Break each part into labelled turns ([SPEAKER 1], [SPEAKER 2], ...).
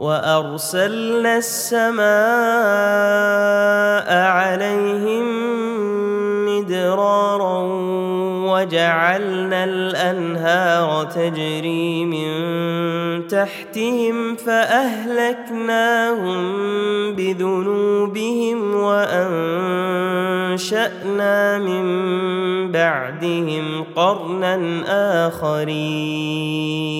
[SPEAKER 1] وأرسلنا السماء عليهم مدرارا وجعلنا الأنهار تجري من تحتهم فأهلكناهم بذنوبهم وأنشأنا من بعدهم قرنا آخرين.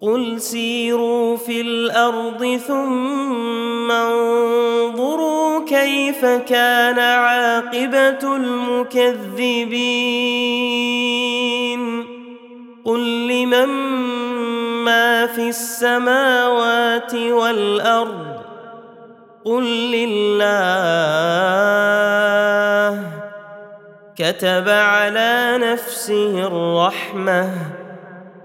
[SPEAKER 1] قل سيروا في الأرض ثم انظروا كيف كان عاقبة المكذبين. قل لمن ما في السماوات والأرض؟ قل لله. كتب على نفسه الرحمة.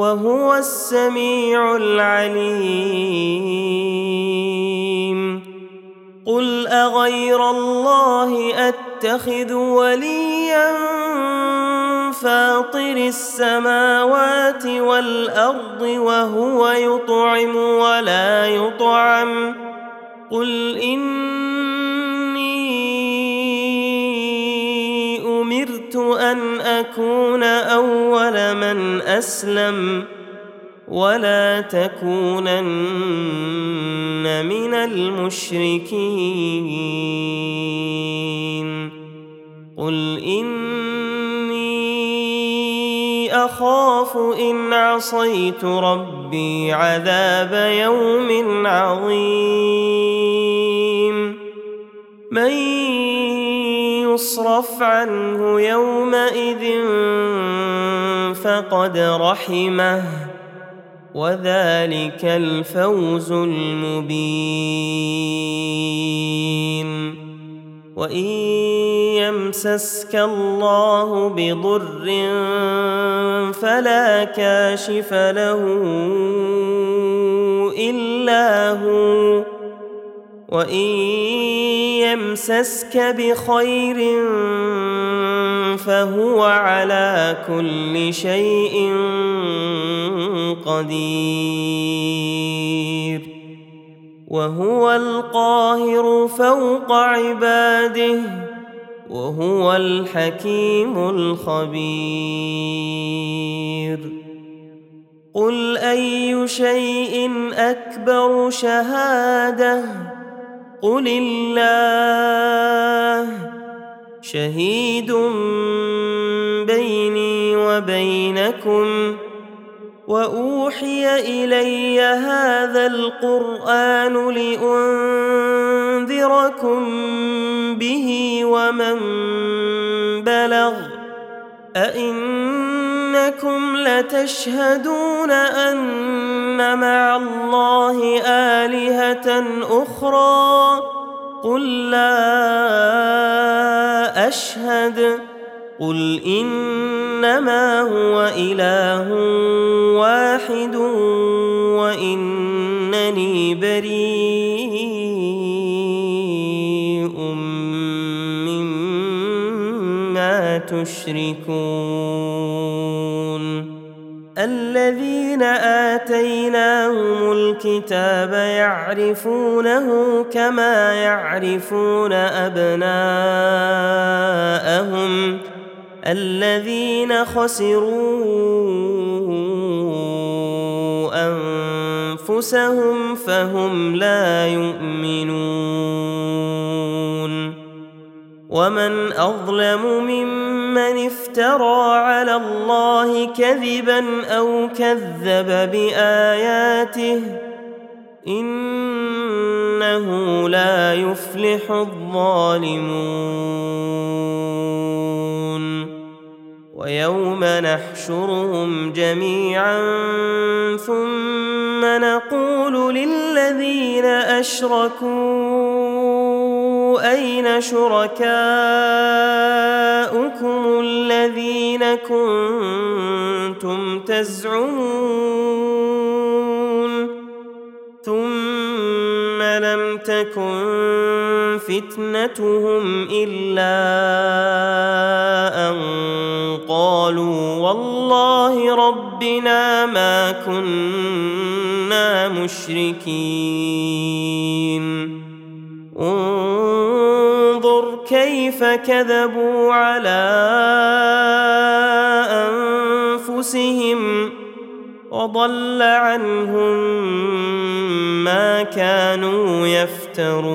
[SPEAKER 1] وهو السميع العليم. قل أغير الله أتخذ وليا فاطر السماوات والأرض وهو يطعم ولا يطعم. قل اني امرت أن أكون أول من أسلم ولا تكونن من المشركين. قل إني أخاف إن عصيت ربي عذاب يوم عظيم. من يصرف عنه يومئذ فقد رحمه وذلك الفوز المبين وان يمسسك الله بضر فلا كاشف له الا هو وإن يمسسك بخير فهو على كل شيء قدير. وهو القاهر فوق عباده وهو الحكيم الخبير. قل أي شيء أكبر شهادة قل الله شهيد بيني وبينكم وأوحي إلي هذا القرآن لأنذركم به ومن بلغ أئنكم لتشهدون أن مع الله آلهة أخرى؟ قل لا أشهد. قل إنما هو إله واحد وانني تشركون الذين آتيناهم الكتاب يعرفونه كما يعرفون أبناءهم الذين خسروا أنفسهم فهم لا يؤمنون ومن اظلم ممن افترى على الله كذبا أو كذب باياته انه لا يفلح الظالمون ويوم نحشرهم جميعا ثم نقول للذين اشركوا أين شركاؤكم الذين كنتم تزعمون؟ ثم لم تكن فتنتهم إلا أن قالوا والله ربنا ما كنا مشركين. انظر كيف كذبوا على أنفسهم وضل عنهم ما كانوا يفترون.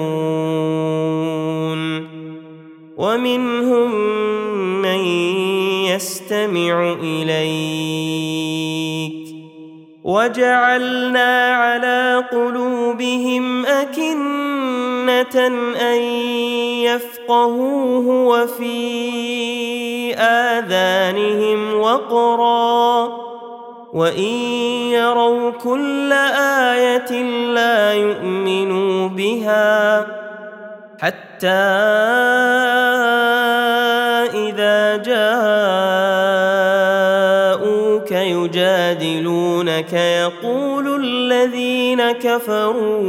[SPEAKER 1] ومنهم من يستمع إليك. وجعلنا على قلوبهم أكنة أن يفقهوه وفي آذانهم وقرا وإن يروا كل آية لا يؤمنوا بها حتى إذا جاءوك يجادلونك يقول الذين كفروا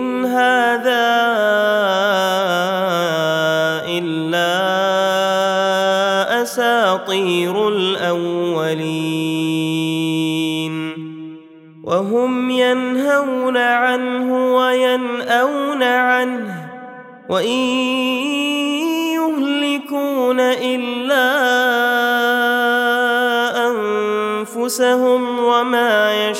[SPEAKER 1] إن هذا إلا أساطير الأولين وهم ينهون عنه وينأون عنه وإن يهلكون إلا أنفسهم وما يشعرون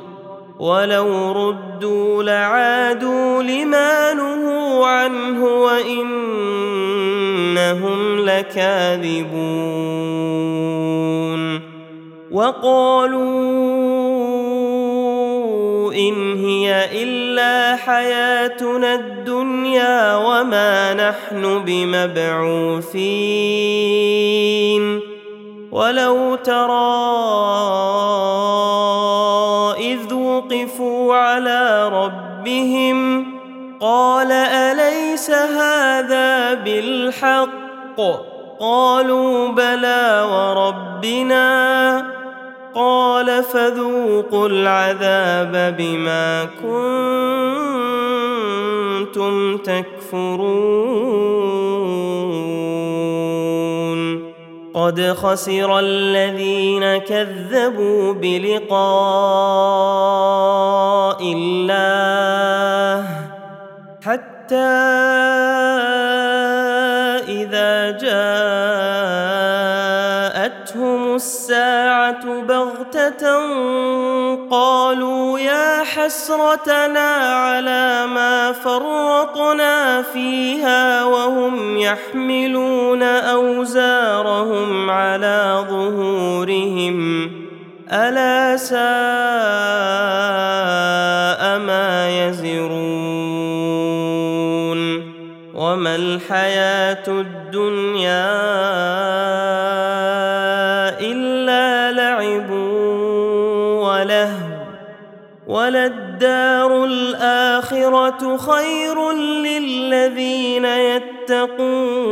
[SPEAKER 1] ولو ردوا لعادوا لما نهوا عنه وإنهم لكاذبون وقالوا إن هي إلا حياتنا الدنيا وما نحن بمبعوثين ولو ترى إذ وقفوا على ربهم. قال أليس هذا بالحق؟ قالوا بلى وربنا. قال فذوقوا العذاب بما كنتم تكفرون. قد خسر الذين كذبوا بلقاء الله حتى إذا جاءتهم الساعة بغتة قالوا يا حسرتنا على ما فرطنا فيها وهم يحملون على ظهورهم ألا ساء ما يزرون وما الحياة الدنيا إلا لعب ولهو وللدار الآخرة خير للذين يتقون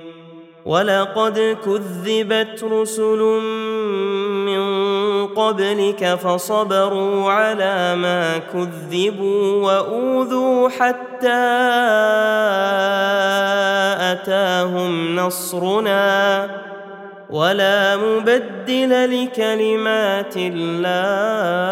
[SPEAKER 1] ولقد كذبت رسل من قبلك فصبروا على ما كذبوا وأوذوا حتى أتاهم نصرنا ولا مبدل لكلمات الله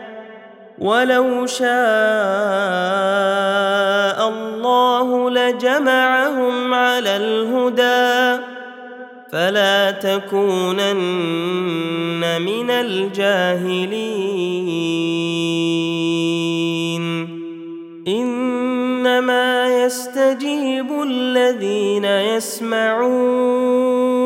[SPEAKER 1] ولو شاء الله لجمعهم على الهدى فلا تكونن من الجاهلين. إنما يستجيب الذين يسمعون.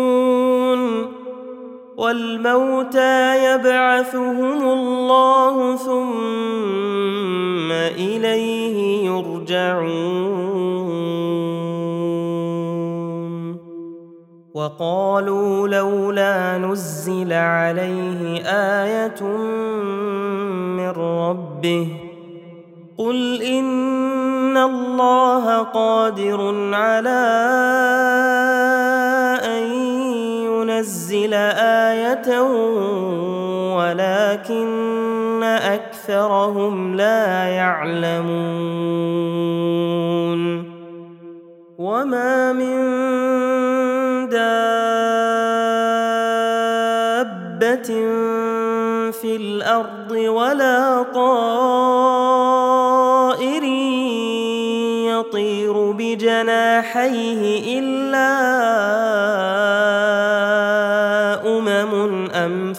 [SPEAKER 1] والموتى يبعثهم الله ثم إليه يرجعون. وقالوا لولا نزل عليه آية من ربه قل إن الله قادر على لينزل آية ولكن أكثرهم لا يعلمون. وما من دابة في الأرض ولا طائر يطير بجناحيه إلا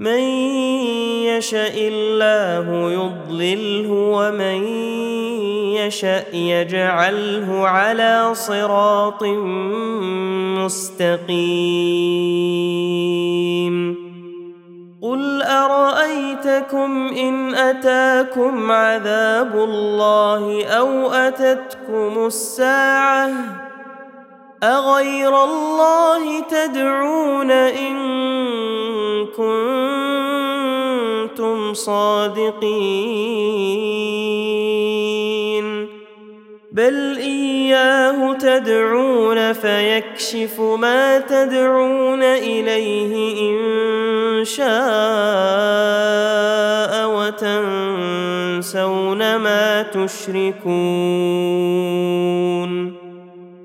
[SPEAKER 1] من يشاء الله يضلله ومن يشاء يجعله على صراط مستقيم. قل أرأيتكم إن أتاكم عذاب الله أو أتتكم الساعة اغير الله تدعون ان كنتم صادقين بل اياه تدعون فيكشف ما تدعون اليه ان شاء وتنسون ما تشركون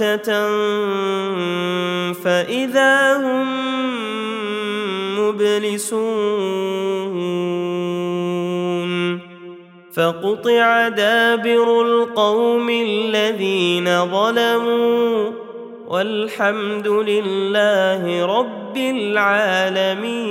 [SPEAKER 1] بغتة فإذا هم مبلسون. فقطع دابر القوم الذين ظلموا والحمد لله رب العالمين.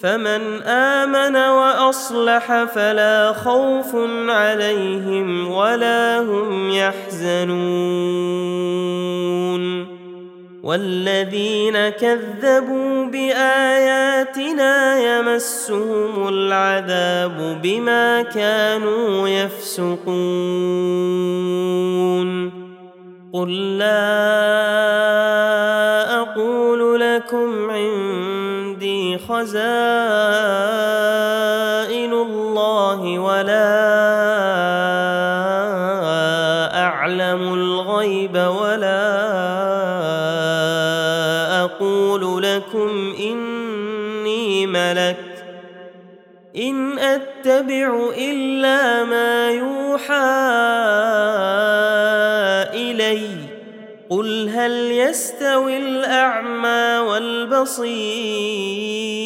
[SPEAKER 1] فمن آمن وأصلح فلا خوف عليهم ولا هم يحزنون. والذين كذبوا بآياتنا يمسهم العذاب بما كانوا يفسقون. قل لا أقول لكم خزائن الله ولا أعلم الغيب ولا أقول لكم إني ملك إن أتبع إلا ما يوحى إلي قل هل يستوي الأعمى والبصير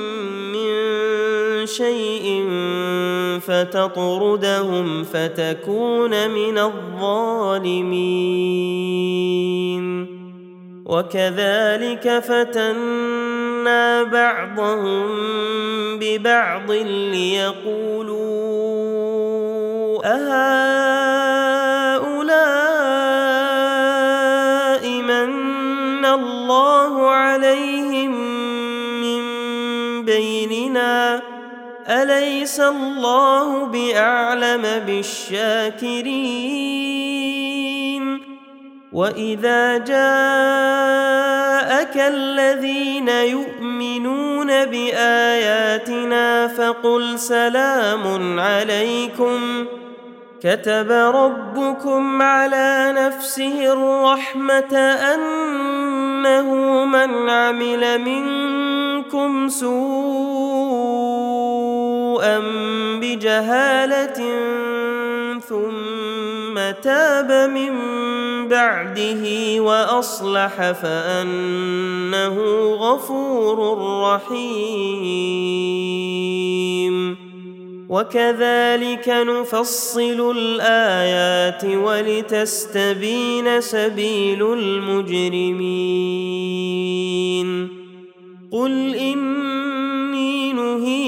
[SPEAKER 1] شيء فتطردهم فتكون من الظالمين. وكذلك فتنا بعضهم ببعض ليقولوا أهؤلاء من الله عليهم من بيننا أليس الله بأعلم بالشاكرين؟ وإذا جاءك الذين يؤمنون بآياتنا فقل سلام عليكم. كتب ربكم على نفسه الرحمة أنه من عمل منكم سوءا. بجهالة ثم تاب من بعده واصلح فانه غفور رحيم وكذلك نفصل الايات ولتستبين سبيل المجرمين قل اني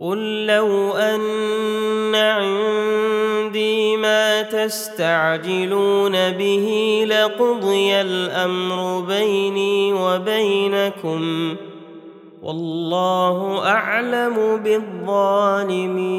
[SPEAKER 1] قل لو ان عندي ما تستعجلون به لقضي الامر بيني وبينكم والله اعلم بالظالمين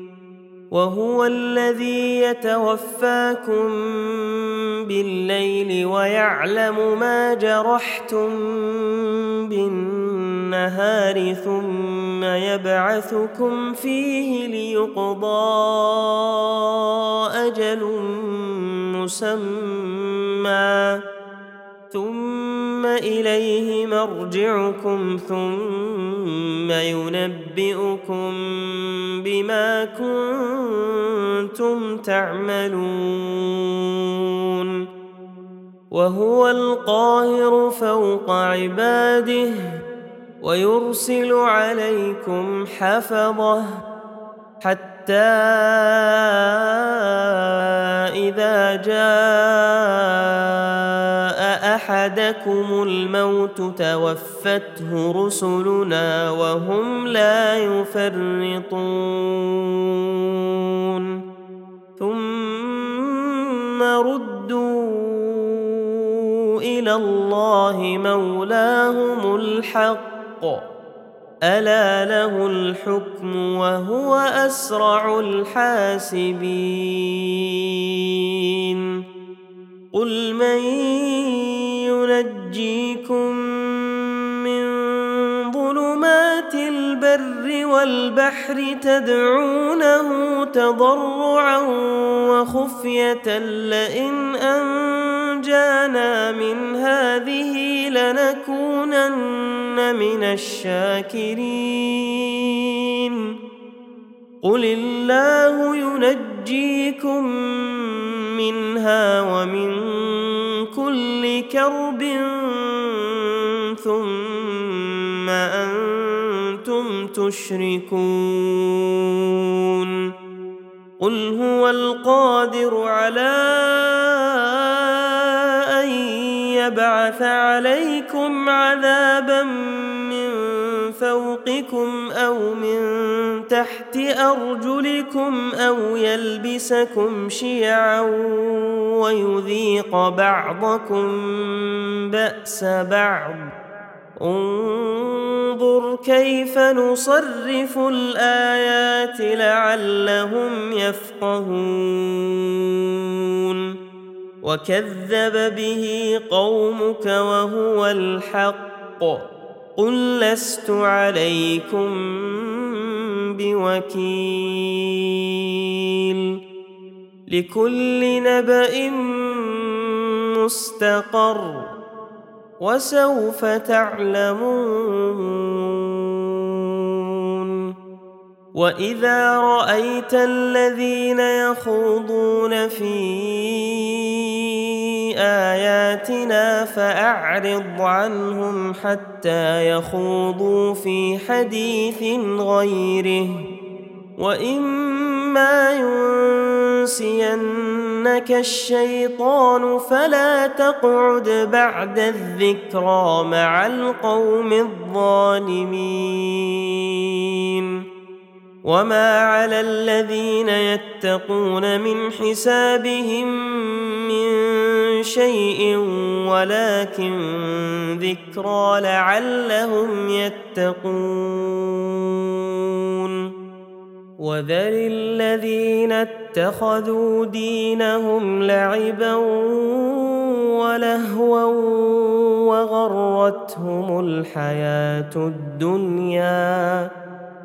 [SPEAKER 1] وهو الذي يتوفاكم بالليل ويعلم ما جرحتم بالنهار ثم يبعثكم فيه ليقضى أجل مسمى. ثم إليه مرجعكم ثم ينبئكم بما كنتم تعملون. وهو القاهر فوق عباده ويرسل عليكم حفظه حتى إذا جاء أحدكم الموت توفته رسلنا وهم لا يفرطون. ثم ردوا إلى الله مولاهم الحق. ألا له الحكم وهو أسرع الحاسبين. قل من ينجيكم من ظلمات البر والبحر تدعونه تضرعا وخفية لئن أنجانا من هذه لنكونن من الشاكرين قل الله ينجيكم منها ومن كل كرب ثم أنتم تشركون قل هو القادر على ان يبعث عليكم عذابا فوقكم أو من تحت أرجلكم أو يلبسكم شيعا ويذيق بعضكم بأس بعض. انظر كيف نصرف الآيات لعلهم يفقهون. وكذب به قومك وهو الحق. قل لست عليكم بوكيل لكل نبأ مستقر وسوف تعلمون وإذا رأيت الذين يخوضون في آياتنا فأعرض عنهم حتى يخوضوا في حديث غيره. وإما ينسينك الشيطان فلا تقعد بعد الذكرى مع القوم الظالمين. وما على الذين يتقون من حسابهم من شيء ولكن ذكرى لعلهم يتقون وذر الذين اتخذوا دينهم لعبا ولهوا وغرتهم الحياة الدنيا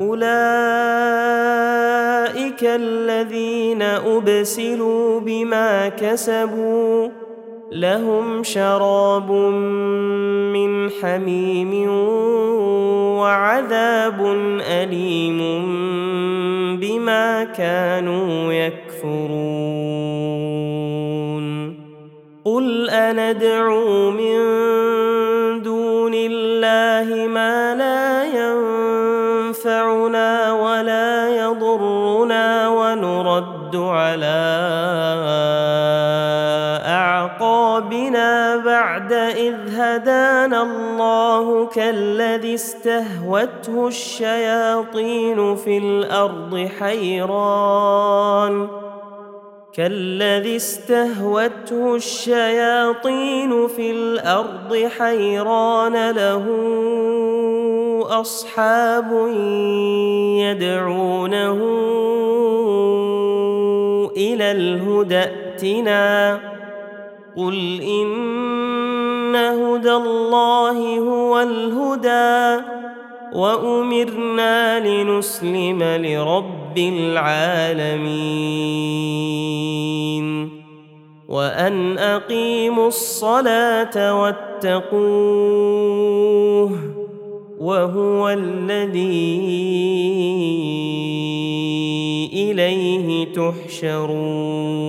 [SPEAKER 1] أولئك الذين أبسلوا بما كسبوا لهم شراب من حميم وعذاب أليم بما كانوا يكفرون. قل أندعو من دون الله ما هدانا الله كالذي استهوته الشياطين في الأرض حيران كالذي استهوته الشياطين في الأرض حيران له اصحاب يدعونه إلى الهدى ائتنا قل ان هدى الله هو الهدى وأمرنا لنسلم لرب العالمين. وأن أقيموا الصلاة واتقوه وهو الذي إليه تحشرون.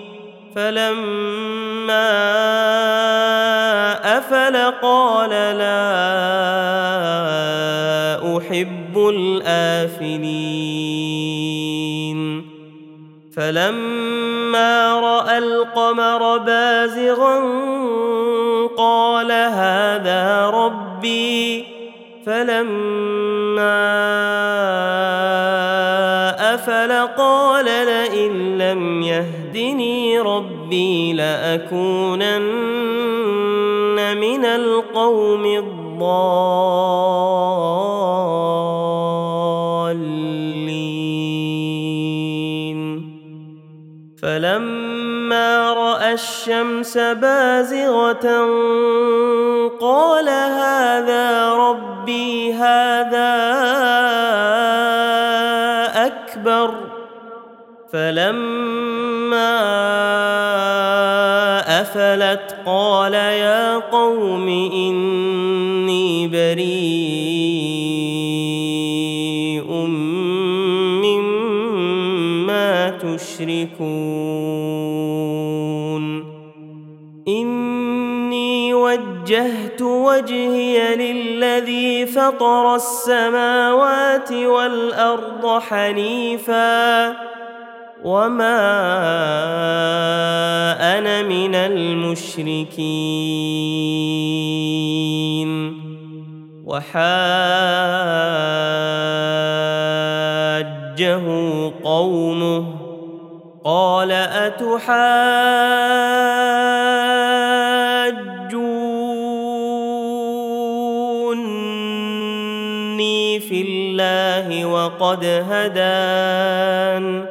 [SPEAKER 1] فلما أفل قال لا أحب الآفلين. فلما رأى القمر بازغا قال هذا ربي. فلما أفل قال لئن لم يهدني ربي لأكونن من القوم الضالين. فلما رأى الشمس بازغة قال هذا ربي هذا أكبر. فلما افلت قال يا قوم اني بريء مما تشركون اني وجهت وجهي للذي فطر السماوات والارض حنيفا وما أنا من المشركين وحاجه قومه قال اتحاجوني في الله وقد هدان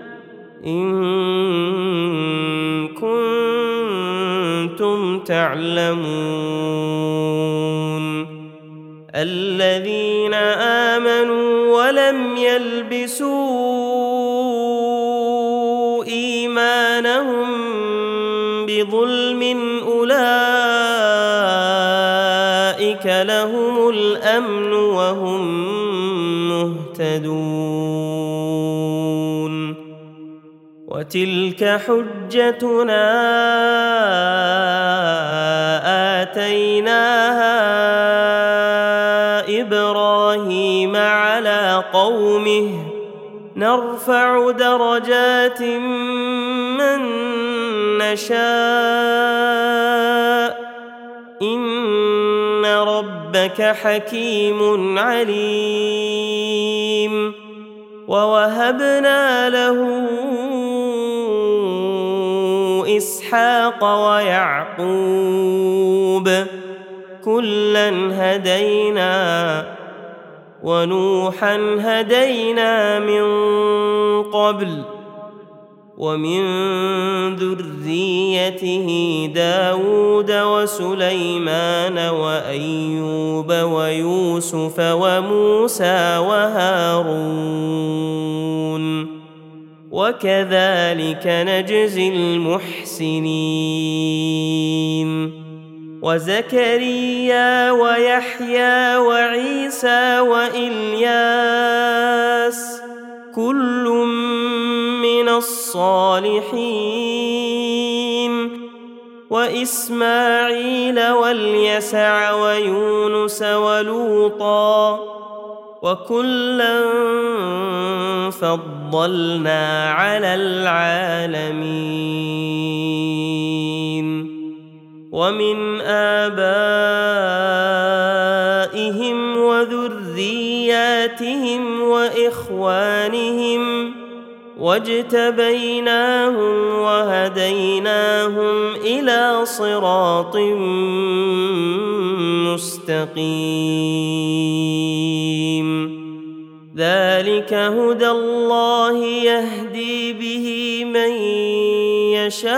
[SPEAKER 1] إن كنتم تعلمون الذين آمنوا ولم يلبسوا إيمانهم بظلم أولئك لهم الأمن وهم مهتدون وتلك حجتنا آتيناها إبراهيم على قومه. نرفع درجات من نشاء. إن ربك حكيم عليم. ووهبنا له إسحاق ويعقوب كلا هدينا ونوحا هدينا من قبل ومن ذريته داود وسليمان وأيوب ويوسف وموسى وهارون وكذلك نجزي المحسنين. وزكريا ويحيى وعيسى وإلياس كل من الصالحين. وإسماعيل واليسع ويونس ولوطا وكلا فضلنا على العالمين. ومن آبائهم وذرياتهم وإخوانهم واجتبيناهم وهديناهم إلى صراط مستقيم. ذلك هدى الله يهدي به من يشاء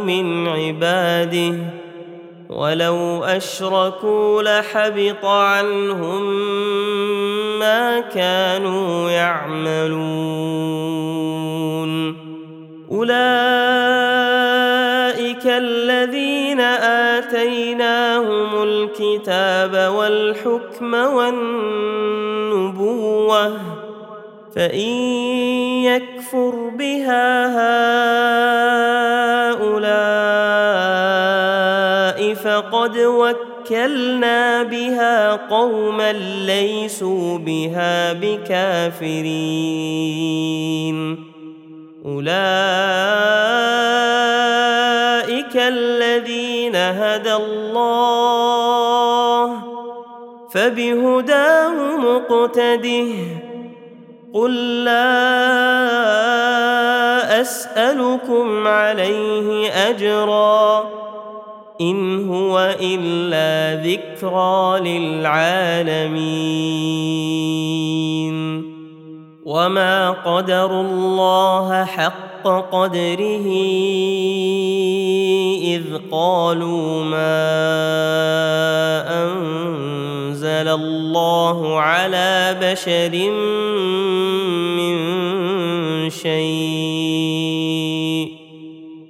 [SPEAKER 1] من عباده. ولو أشركوا لحبط عنهم ما كانوا يعملون. أولئك الذين آتيناهم الكتاب والحكم والنبوة فإن يكفر بها هؤلاء فقد وكلنا بها قوما ليسوا بها بكافرين اولئك الذين هدى الله فبهداه مقتده قل لا اسالكم عليه اجرا ان هو الا ذكرى للعالمين وما قدروا الله حق قدره اذ قالوا ما انزل الله على بشر من شيء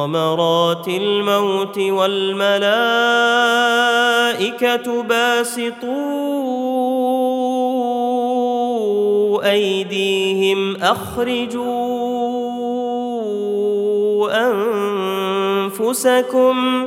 [SPEAKER 1] غمرات الموت والملائكة باسطوا أيديهم أخرجوا أنفسكم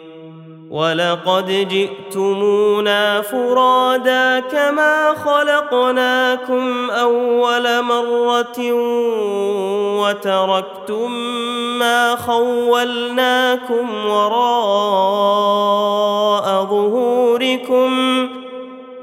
[SPEAKER 1] ولقد جئتمونا فرادا كما خلقناكم أول مرة وتركتم ما خولناكم وراء ظهوركم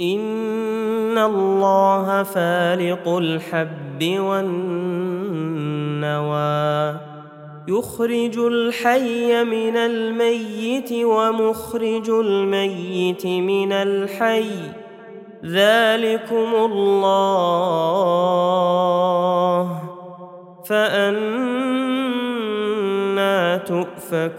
[SPEAKER 1] ان الله فالق الحب والنوى يخرج الحي من الميت ومخرج الميت من الحي ذلكم الله فأنا تؤفكون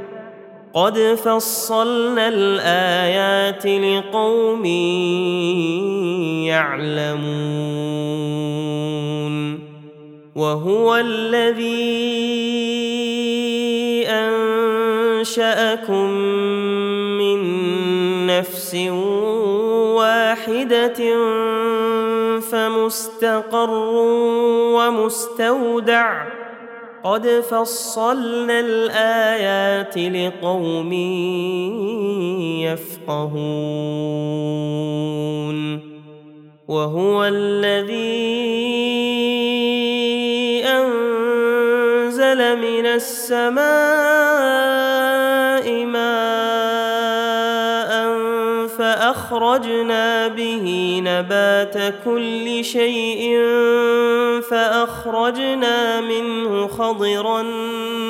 [SPEAKER 1] قد فصلنا الآيات لقوم يعلمون وهو الذي أنشأكم من نفس واحدة فمستقر ومستودع قد فصلنا الآيات لقوم يفقهون. وهو الذي أنزل من السماء ماء فأخرجنا به نبات كل شيء فأخرجنا منه خضرا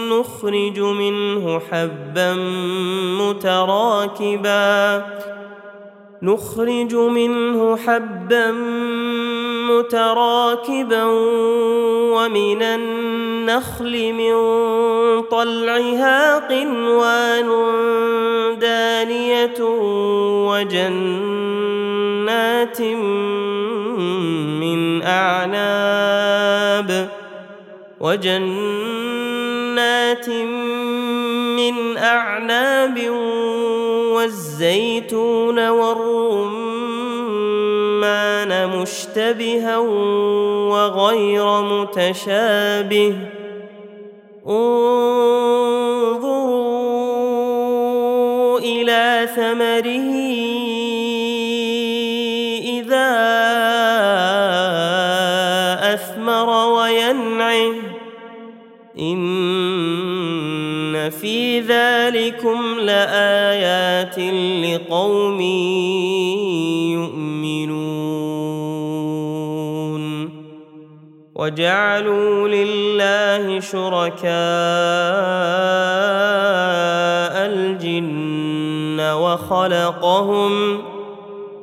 [SPEAKER 1] نخرج منه حبا متراكبا نخرج منه حبا متراكبا ومن النخل من طلعها قنوان دانية وجنات من أعناب وجنات من أعناب والزيتون والرمان مشتبها وغير متشابه. انظروا إلى ثمره لايات لقوم يؤمنون وجعلوا لله شركاء الجن وخلقهم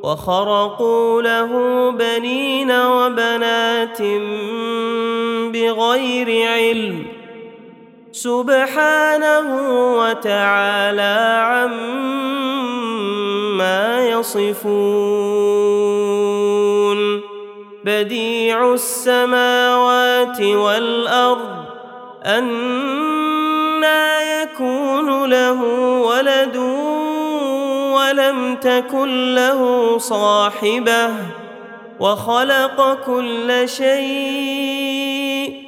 [SPEAKER 1] وخرقوا له بنين وبنات بغير علم سبحانه وتعالى عما يصفون. بديع السماوات والأرض أنا يكون له ولد ولم تكن له صاحبة وخلق كل شيء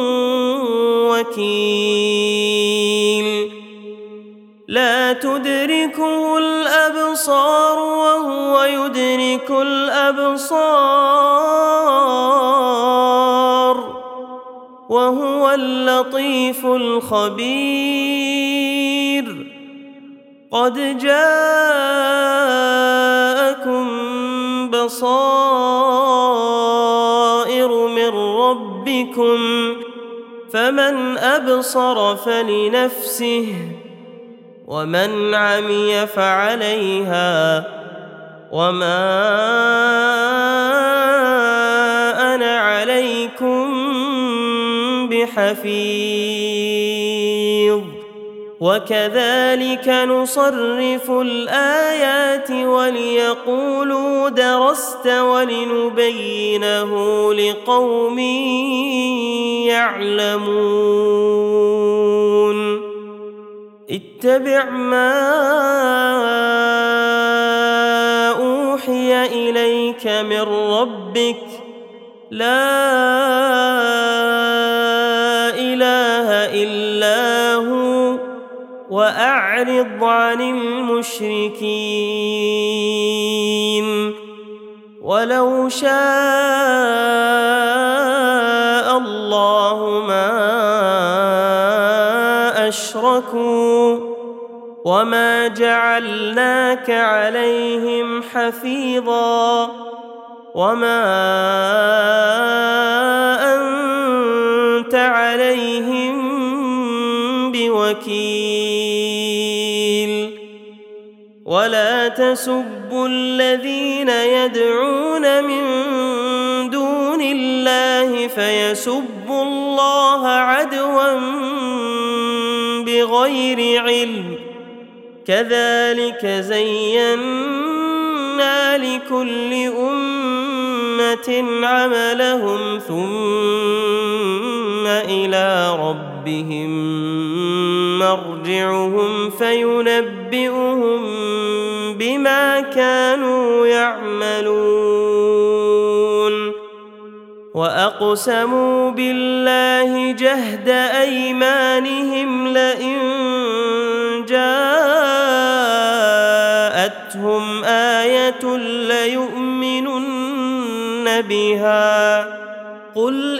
[SPEAKER 1] وكيل. لا تدركه الأبصار وهو يدرك الأبصار وهو اللطيف الخبير. قد جاءكم بصائر من ربكم فمن أبصر فلنفسه ومن عمي فعليها وما أنا عليكم بحفيظ. وكذلك نصرف الآيات وليقولوا درست ولنبينه لقوم يعلمون. اتبع ما أوحي إليك من ربك. لا وأعرض عن المشركين. ولو شاء الله ما أشركوا وما جعلناك عليهم حفيظا وما أنت عليهم بوكيل. ولا تسبوا الذين يدعون من دون الله فيسبوا الله عدوا بغير علم. كذلك زينا لكل أمة عملهم ثم إلى ربهم مرجعهم فينبئهم بما كانوا يعملون. وأقسموا بالله جهد أيمانهم لئن جاءتهم آية ليؤمنن بها. قل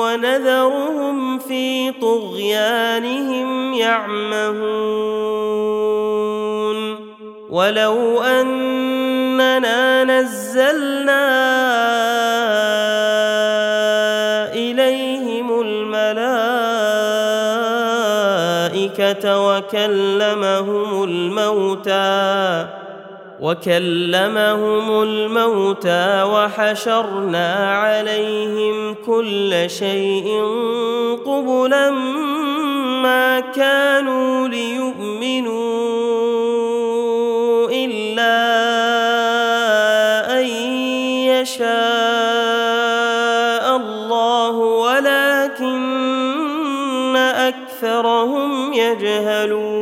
[SPEAKER 1] ونذرهم في طغيانهم يعمهون ولو اننا نزلنا اليهم الملائكه وكلمهم الموتى وكلمهم الموتى وحشرنا عليهم كل شيء قبلا ما كانوا ليؤمنوا إلا أن يشاء الله ولكن أكثرهم يجهلون.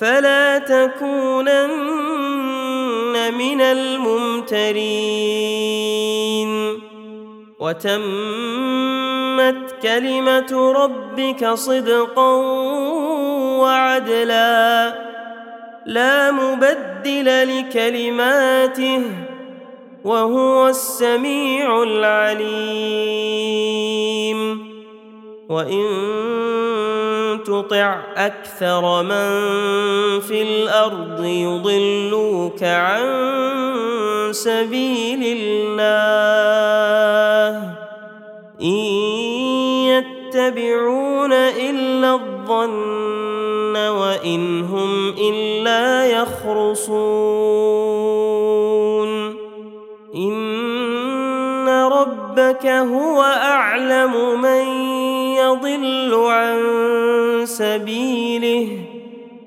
[SPEAKER 1] فلا تكونن من الممترين. وتمت كلمة ربك صدقا وعدلا. لا مبدل لكلماته وهو السميع العليم. وان تطع أكثر من في الأرض يضلوك عن سبيل الله ان يتبعون الا الظن وان هم الا يخرصون ان ربك هو اعلم من يضل عن سبيله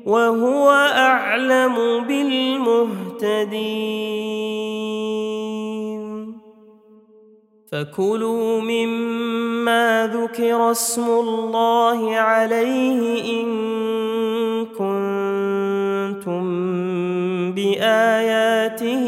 [SPEAKER 1] وهو أعلم بالمهتدين. فكلوا مما ذكر اسم الله عليه إن كنتم بآياته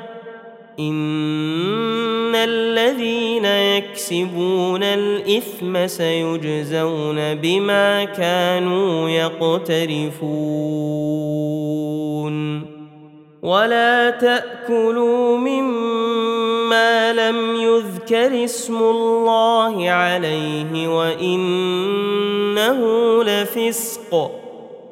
[SPEAKER 1] ان الذين يكسبون الاثم سيجزون بما كانوا يقترفون ولا تاكلوا مما لم يذكر اسم الله عليه وانه لفسق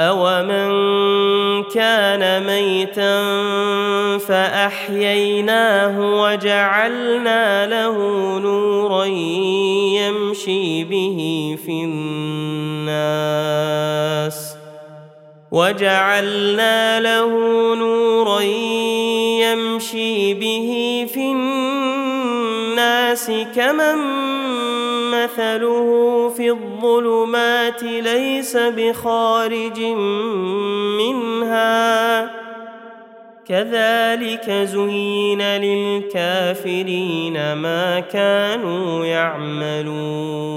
[SPEAKER 1] اومن كان ميتا فاحييناه وجعلنا له نورا يمشي به في الناس وجعلنا له نورا يمشي به في الناس كمن مثله في الظلمات ليس بخارج منها. كذلك زين للكافرين ما كانوا يعملون.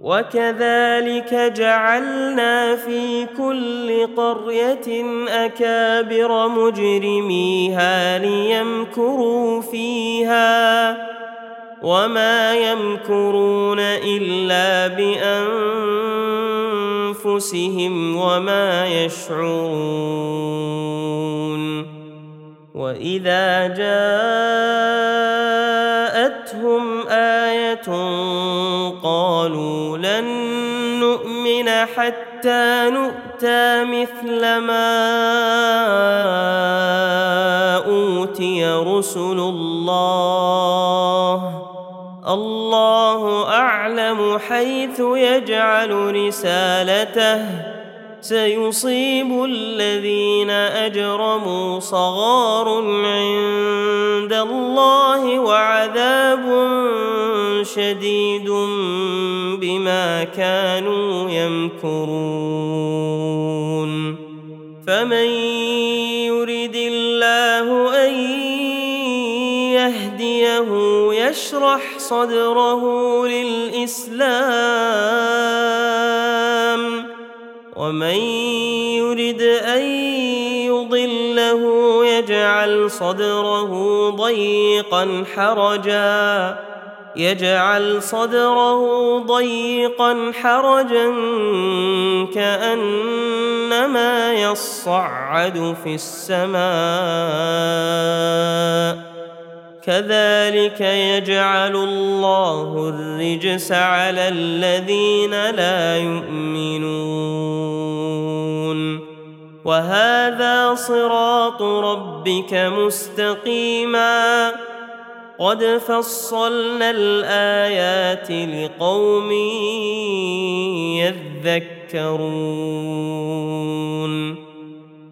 [SPEAKER 1] وكذلك جعلنا في كل قرية أكابر مجرميها ليمكروا فيها. وما يمكرون الا بانفسهم وما يشعرون واذا جاءتهم إيه قالوا لن نؤمن حتى نؤتى مثل ما اوتي رسل الله الله أعلم حيث يجعل رسالته. سيصيب الذين أجرموا صغار عند الله وعذاب شديد بما كانوا يمكرون. فمن يرد الله أن يهديه يشرح صدره للإسلام ومن يرد أن يضله يجعل صدره ضيقا حرجا يجعل صدره ضيقا حرجا كأنما يصعد في السماء كذلك يجعل الله الرجس على الذين لا يؤمنون. وهذا صراط ربك مستقيما. قد فصلنا الآيات لقوم يذكرون.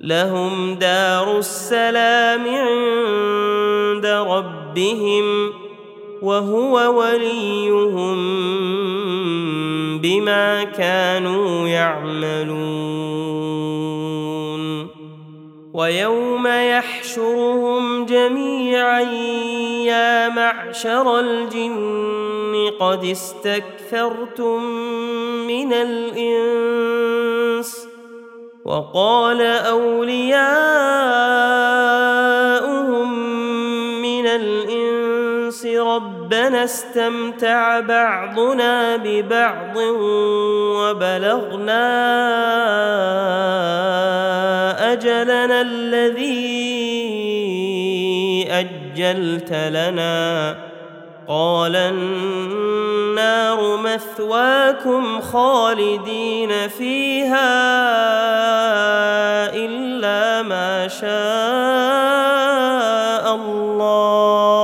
[SPEAKER 1] لهم دار السلام عند ربهم وهو وليهم بما كانوا يعملون. ويوم يحشرهم جميعا يا معشر الجن قد استكثرتم من الإنس وقال أولياؤهم ربنا استمتع بعضنا ببعض وبلغنا أجلنا الذي أجلت لنا. قال النار مثواكم خالدين فيها إلا ما شاء الله.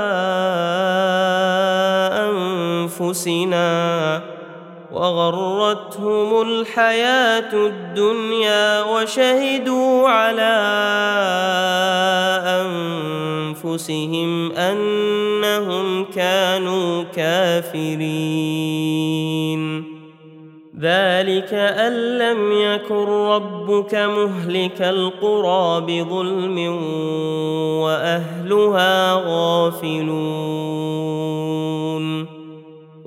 [SPEAKER 1] أنفسنا وغرتهم الحياة الدنيا وشهدوا على أنفسهم أنهم كانوا كافرين. ذلك أن لم يكن ربك مهلك القرى بظلم وأهلها غافلون.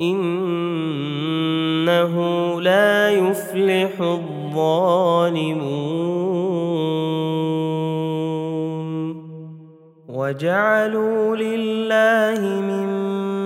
[SPEAKER 1] إنه لا يفلح الظالمون. وجعلوا لله مما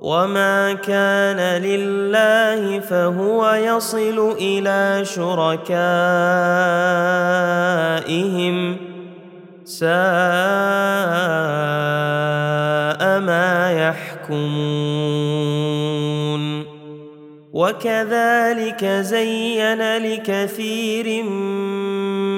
[SPEAKER 1] وما كان لله فهو يصل إلى شركائهم ساء ما يحكمون وكذلك زين لكثير من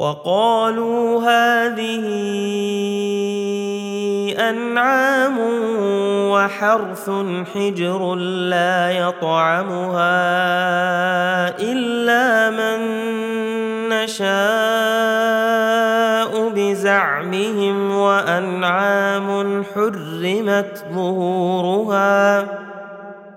[SPEAKER 1] وقالوا هذه أنعام وحرث حجر لا يطعمها إلا من نشاء بزعمهم وأنعام حرمت ظهورها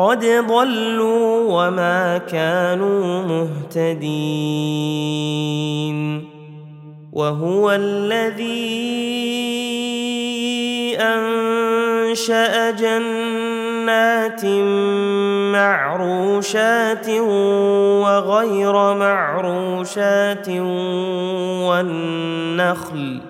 [SPEAKER 1] قد ضلوا وما كانوا مهتدين وهو الذي أنشأ جنات معروشات وغير معروشات والنخل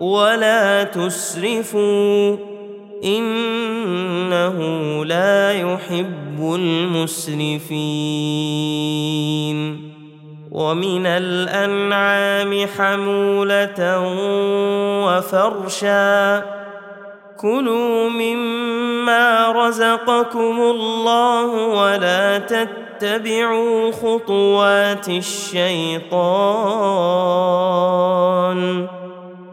[SPEAKER 1] ولا تسرفوا انه لا يحب المسرفين ومن الانعام حموله وفرشا كلوا مما رزقكم الله ولا تتبعوا خطوات الشيطان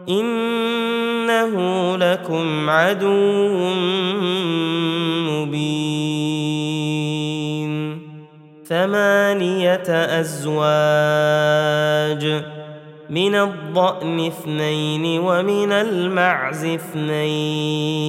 [SPEAKER 1] إنه لكم عدو مبين. ثمانية أزواج من الضأن اثنين ومن المعز اثنين.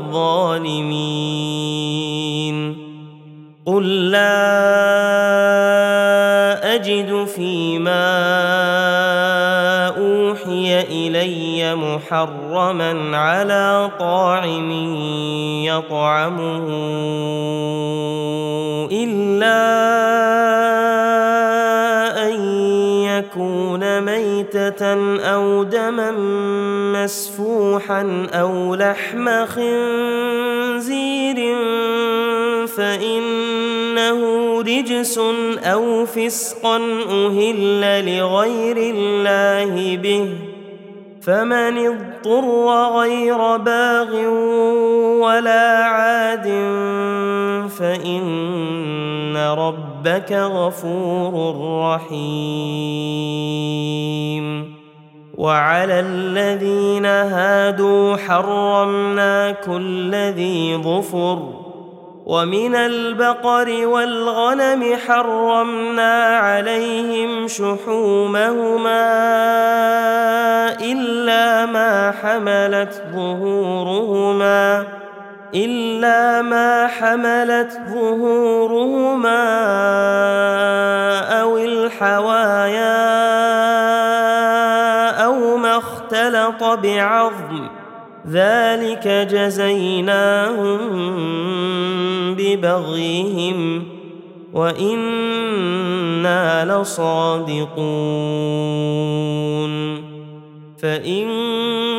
[SPEAKER 1] قل لا أجد فيما أوحي إلي محرما على طاعم يطعمه إلا أن يكون أو دما مسفوحا أو لحم خنزير فإنه رجس أو فسقا أهل لغير الله به فمن اضطر غير باغ ولا عاد فإن ربك غفور رحيم. وعلى الذين هادوا حرمنا كل ذي ظفر. ومن البقر والغنم حرمنا عليهم شحومهما إلا ما حملت ظهورهما. إلا ما حملت ظهورهما أو الحوايا أو ما اختلط بعظم. ذلك جزيناهم ببغيهم وإنا لصادقون. فإن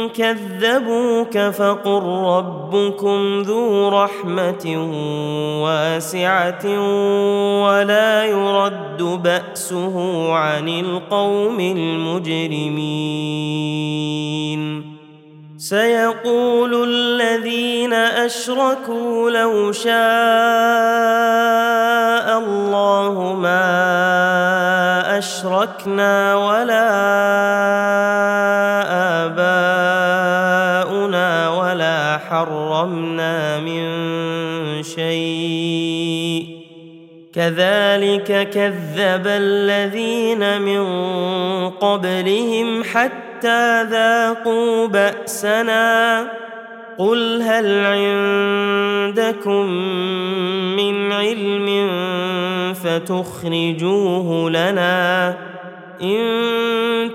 [SPEAKER 1] كذبوك فقل ربكم ذو رحمة واسعة ولا يرد بأسه عن القوم المجرمين. سيقول الذين أشركوا لو شاء الله ما أشركنا ولا كذلك كذب الذين من قبلهم حتى ذاقوا بأسنا. قل هل عندكم من علم فتخرجوه لنا إن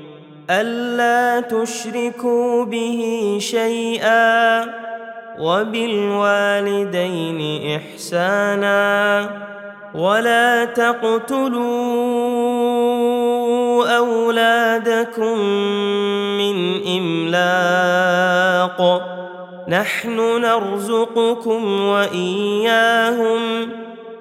[SPEAKER 1] ألا تشركوا به شيئا وبالوالدين إحسانا ولا تقتلوا أولادكم من إملاق نحن نرزقكم وإياهم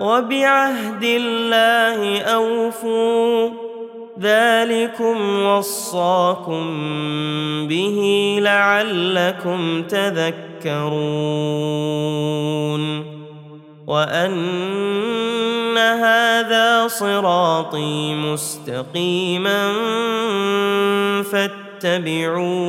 [SPEAKER 1] وبعهد الله أوفوا ذلكم وصاكم به لعلكم تذكرون وأن هذا صراطي مستقيما فاتبعوه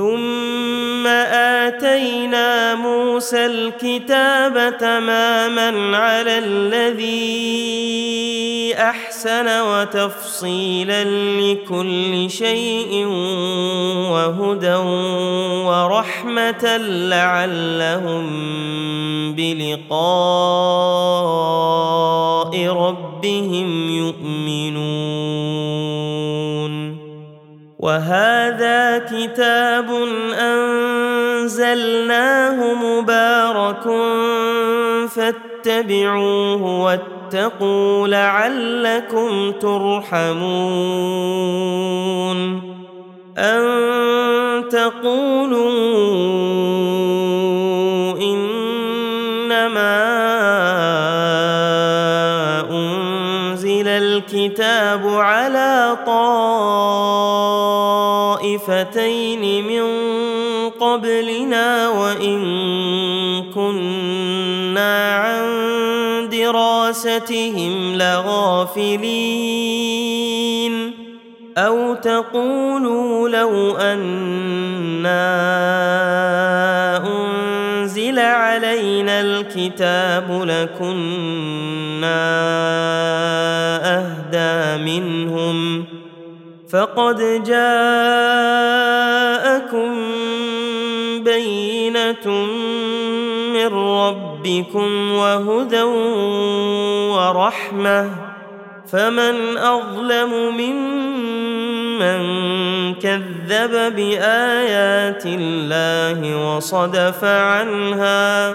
[SPEAKER 1] ثم آتينا موسى الكتاب تماما على الذي أحسن وتفصيلا لكل شيء وهدى ورحمة لعلهم بلقاء ربهم يؤمنون. وهذا كتاب أنزلناه مبارك فاتبعوه واتقوا لعلكم ترحمون أن تقولوا قبلنا وإن كنا عن دراستهم لغافلين أو تقولوا لو أنا أنزل علينا الكتاب لكنا أهدى منهم فقد جاءكم من ربكم وهدى ورحمه فمن اظلم ممن كذب بايات الله وصدف عنها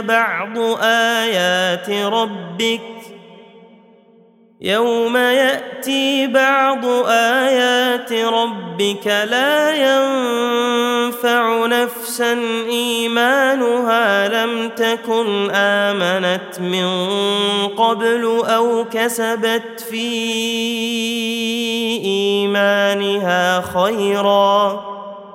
[SPEAKER 1] بعض آيات ربك يوم يأتي بعض آيات ربك لا ينفع نفسا إيمانها لم تكن آمنت من قبل أو كسبت في إيمانها خيرا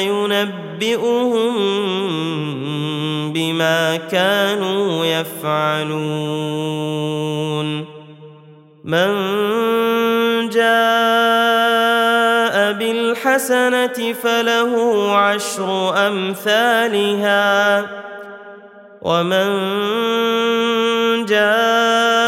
[SPEAKER 1] ينبئهم بما كانوا يفعلون. من جاء بالحسنة فله عشر أمثالها ومن جاء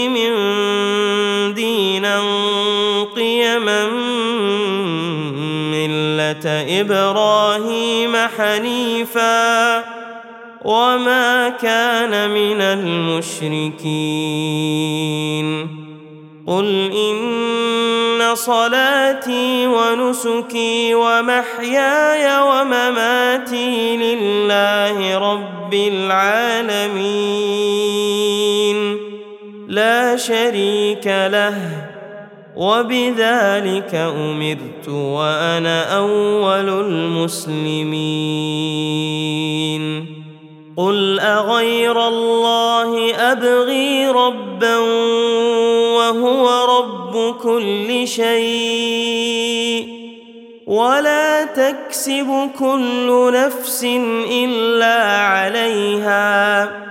[SPEAKER 1] إبراهيم حنيفا وما كان من المشركين. قل إن صلاتي ونسكي ومحياي ومماتي لله رب العالمين. لا شريك له وبذلك أمرت وأنا أول المسلمين. قل أغير الله أبغي ربا وهو رب كل شيء. ولا تكسب كل نفس إلا عليها.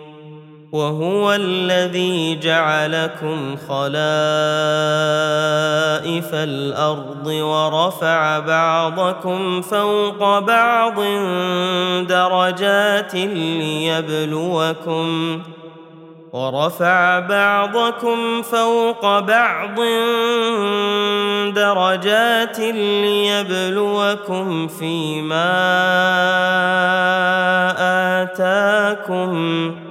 [SPEAKER 1] وهو الذي جعلكم خلائف الأرض ورفع بعضكم فوق بعض درجات ليبلوكم ورفع بعضكم فوق بعض درجات ليبلوكم فيما آتاكم